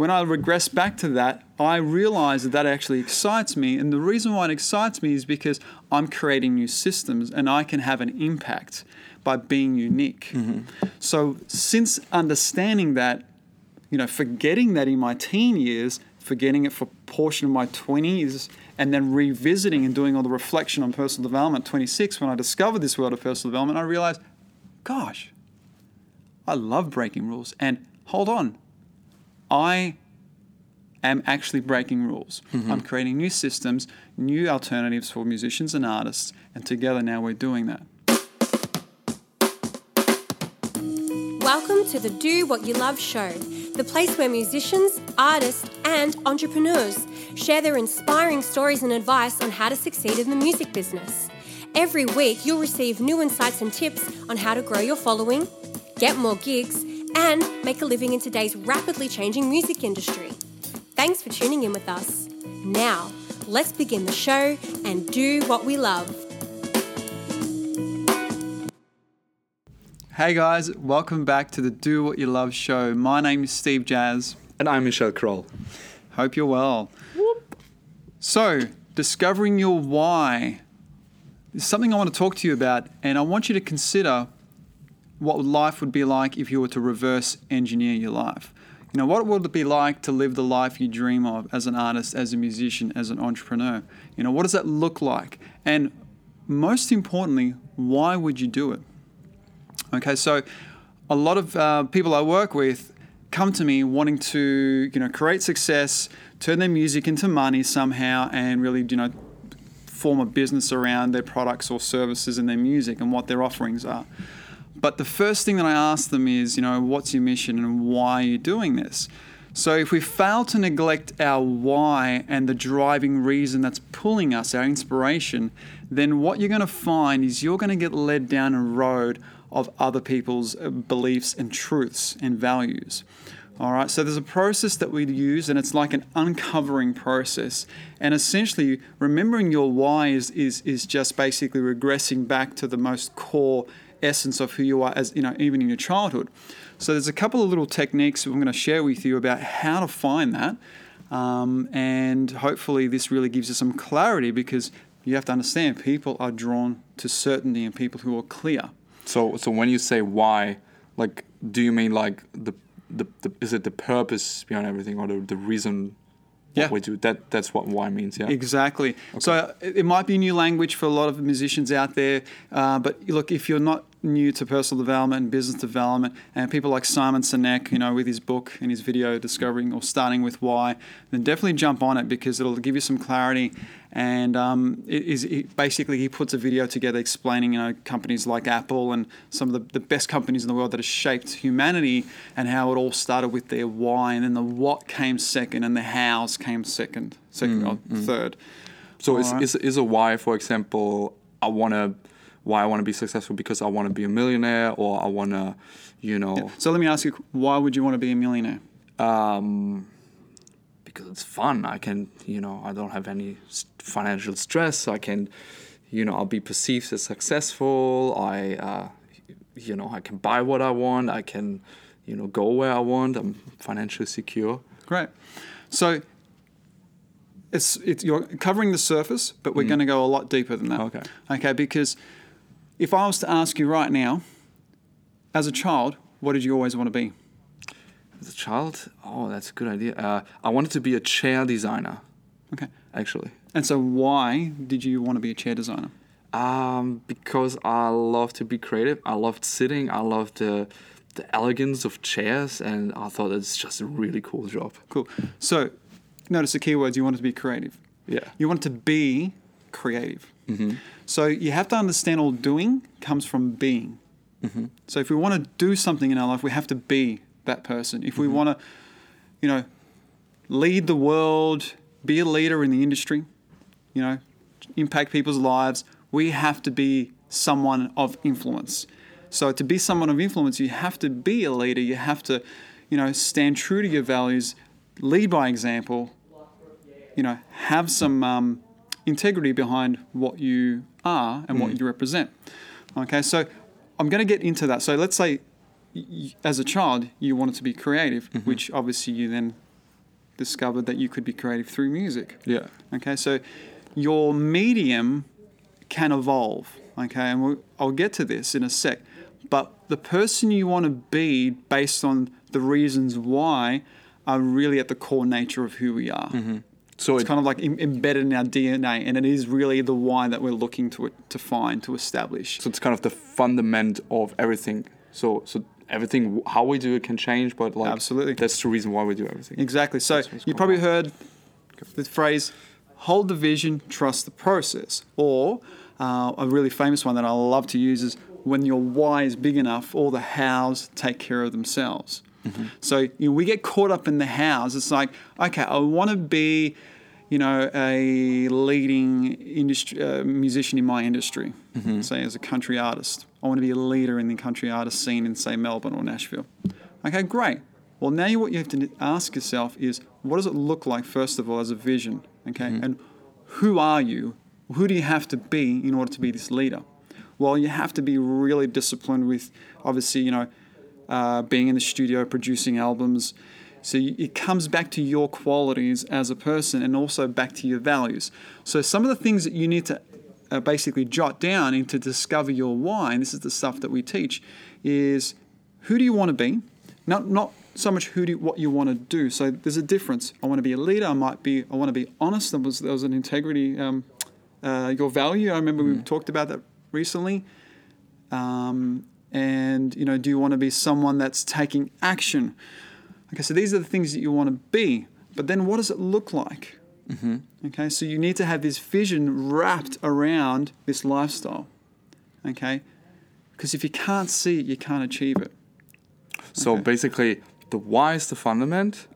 when I regress back to that, I realize that that actually excites me. And the reason why it excites me is because I'm creating new systems and I can have an impact by being unique. Mm-hmm. So, since understanding that, you know, forgetting that in my teen years, forgetting it for a portion of my 20s, and then revisiting and doing all the reflection on personal development, 26, when I discovered this world of personal development, I realized, gosh, I love breaking rules. And hold on, I am actually breaking rules. Mm-hmm. I'm creating new systems, new alternatives for musicians and artists, and together now we're doing that. Welcome to the Do What You Love show, the place where musicians, artists, and entrepreneurs share their inspiring stories and advice on how to succeed in the music business. Every week, you'll receive new insights and tips on how to grow your following, get more gigs, and make a living in today's rapidly changing music industry. Thanks for tuning in with us. Now, let's begin the show and do what we love. Hey guys, welcome back to the Do What You Love show. My name is Steve Jazz. And I'm Michelle Kroll. Hope you're well. So, discovering your why is something I want to talk to you about, and I want you to consider what life would be like if you were to reverse engineer your life. You know, what would it be like to live the life you dream of as an artist, as a musician, as an entrepreneur? You know, what does that look like? And most importantly, why would you do it? Okay, so a lot of uh, people I work with come to me wanting to, you know, create success, turn their music into money somehow, and really, you know, form a business around their products or services and their music and what their offerings are. But the first thing that I ask them is, you know, what's your mission and why are you doing this? So if we fail to neglect our why and the driving reason that's pulling us, our inspiration, then what you're going to find is you're going to get led down a road of other people's uh, beliefs and truths and values. All right, so there's a process that we use, and it's like an uncovering process. And essentially, remembering your why is, is, is just basically regressing back to the most core essence of who you are, as you know, even in your childhood. So there's a couple of little techniques I'm going to share with you about how to find that, um, and hopefully this really gives you some clarity because you have to understand people are drawn to certainty and people who are clear. So, so when you say why, like, do you mean like the, the, the is it the purpose behind everything or the, the reason Yeah. we do? That that's what why means, yeah. Exactly. So it it might be new language for a lot of musicians out there, uh, but look, if you're not new to personal development and business development, and people like Simon Sinek, you know, with his book and his video discovering or starting with why, then definitely jump on it because it'll give you some clarity. And um, is it, basically he puts a video together explaining, you know, companies like Apple and some of the, the best companies in the world that have shaped humanity and how it all started with their why, and then the what came second, and the hows came second, second or third. So is, Alright. is is a why, for example, I wanna why I wanna be successful because I wanna be a millionaire or I wanna, you know, So let me ask you, why would you want to be a millionaire? um, because it's fun. I can, you know, I don't have any financial stress. I can, you know, I'll be perceived as successful. I, uh, you know, I can buy what I want. I can, you know, go where I want. I'm financially secure. Great. So it's, it's you're covering the surface, but we're going to go a lot deeper than that. Okay. Okay, because if I was to ask you right now, as a child, what did you always want to be? As a child, oh, that's a good idea. Uh, I wanted to be a chair designer, Okay. actually. And so why did you want to be a chair designer? Um, because I love to be creative. I loved sitting. I loved the the elegance of chairs, and I thought it's just a really cool job. Cool. So notice the keywords you wanted to be creative. Yeah. You want to be creative. So you have to understand all doing comes from being. So if we want to do something in our life, we have to be that person. If we want to, you know, lead the world, be a leader in the industry, you know, impact people's lives, we have to be someone of influence. So to be someone of influence, you have to be a leader. You have to, you know, stand true to your values, lead by example, you know, have some um, integrity behind what you are and what you represent. Okay, so I'm going to get into that. So let's say, y- as a child, you wanted to be creative, mm-hmm. which obviously you then discovered that you could be creative through music. Yeah. Okay, so your medium can evolve. Okay, and we'll, I'll get to this in a sec. But the person you want to be based on the reasons why are really at the core nature of who we are. Mm-hmm. So It's it, kind of like em- embedded in our DNA, and it is really the why that we're looking to to find to establish. so it's kind of the fundament of everything. So so everything how we do it can change, but like Absolutely. that's the reason why we do everything. Exactly. So you probably on. heard the phrase "hold the vision, trust the process," or uh, a really famous one that I love to use is "when your why is big enough, all the hows take care of themselves." So you know, we get caught up in the hows. It's like, okay, I want to be, you know, a leading industry uh, musician in my industry. Say as a country artist, I want to be a leader in the country artist scene in say Melbourne or Nashville. Okay, great. Well, now you, what you have to ask yourself is, what does it look like first of all as a vision? Okay, and who are you? Who do you have to be in order to be this leader? Well, you have to be really disciplined with, obviously, you know, uh, being in the studio, producing albums. So you- it comes back to your qualities as a person and also back to your values. So some of the things that you need to uh, basically jot down and to discover your why, and this is the stuff that we teach, is who do you want to be? Not not so much who do you, what you want to do. So there's a difference. I want to be a leader. I might be. I want to be honest. There was there was an integrity. Um, uh, your value. I remember we talked about that recently. Um, and you know, do you want to be someone that's taking action? Okay, so these are the things that you want to be. But then, what does it look like? Mm-hmm. Okay, so you need to have this vision wrapped around this lifestyle. Okay, because if you can't see it, you can't achieve it. So Okay. basically, the why is the fundament.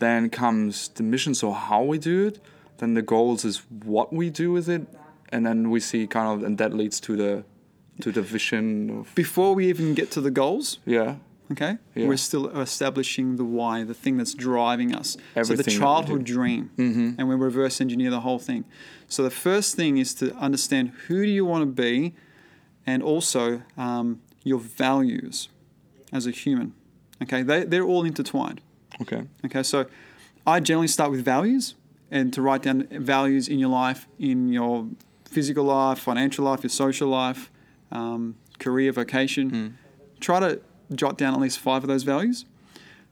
Then comes the mission, so how we do it. Then the goals is what we do with it, and then we see kind of, and that leads to the to the vision of Before we even get to the goals, yeah. Okay, Yeah. we're still establishing the why, the thing that's driving us. so the Everything that we childhood dream, and we reverse engineer the whole thing. So the first thing is to understand who do you want to be, and also um, your values as a human. Okay, they, they're all intertwined. Okay. Okay, so I generally start with values and to write down values in your life, in your physical life, financial life, your social life, um, career, vocation. Try to jot down at least five of those values.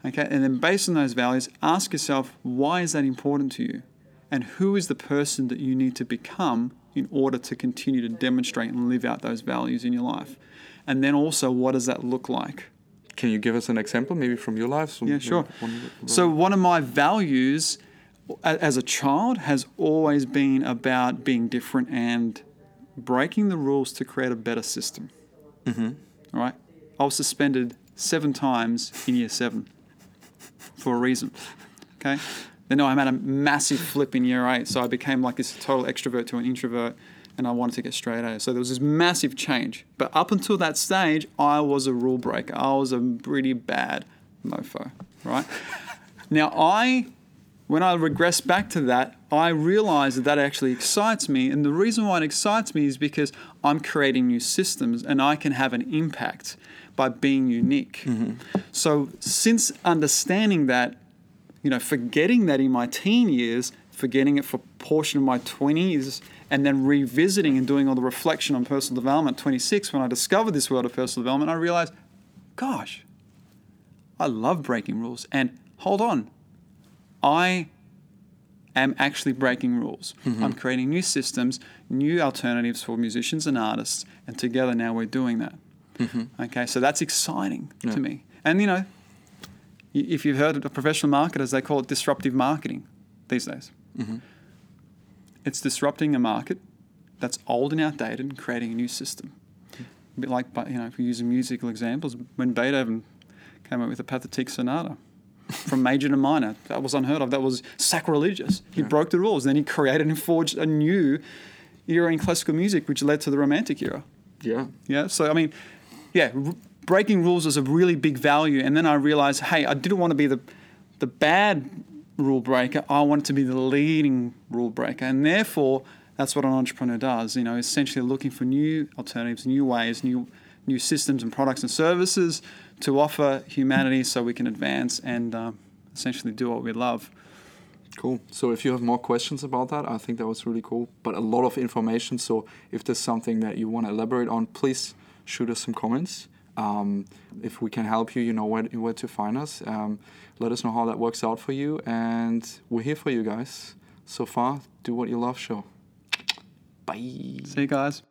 Okay, and then based on those values, ask yourself why is that important to you? And who is the person that you need to become in order to continue to demonstrate and live out those values in your life? And then also, what does that look like? Can you give us an example, maybe from your life? So Yeah, sure. one- So one of my values as a child has always been about being different and breaking the rules to create a better system. Mm-hmm. All right. I was suspended seven times in year seven for a reason. Okay. Then I had a massive flip in year eight, so I became like this total extrovert to an introvert, and I wanted to get straight A's. So there was this massive change. But up until that stage, I was a rule breaker. I was a pretty bad mofo, right? now I, when I regress back to that, I realize that that actually excites me, and the reason why it excites me is because I'm creating new systems, and I can have an impact by being unique. Mm-hmm. So since understanding that you know, forgetting that in my teen years, forgetting it for a portion of my 20s, and then revisiting and doing all the reflection on personal development, 26, when I discovered this world of personal development, I realized, gosh, I love breaking rules. And hold on, I am actually breaking rules. Mm-hmm. I'm creating new systems, new alternatives for musicians and artists, and together now we're doing that. Mm-hmm. Okay, so that's exciting Yeah. to me. And you know, if you've heard of professional marketers, they call it disruptive marketing these days. Mm-hmm. It's disrupting a market that's old and outdated and creating a new system. A bit like, you know, if we use a musical examples, when Beethoven came up with the Pathetique Sonata from major to minor, that was unheard of. That was sacrilegious. He Yeah. broke the rules. Then he created and forged a new era in classical music, which led to the Romantic era. Yeah. Yeah. So I mean, yeah, r- breaking rules is a really big value. And then I realized, hey, I didn't want to be the the bad rule breaker. I wanted to be the leading rule breaker, and therefore that's what an entrepreneur does. You know, essentially looking for new alternatives, new ways, new new systems and products and services to offer humanity, so we can advance and um, essentially do what we love. Cool. So if you have more questions about that, I think that was really cool. But a lot of information. So if there's something that you want to elaborate on, please shoot us some comments. Um, if we can help you, you know where, where to find us. Um, let us know how that works out for you. And we're here for you guys. So far, do what you love show. Bye. See you guys.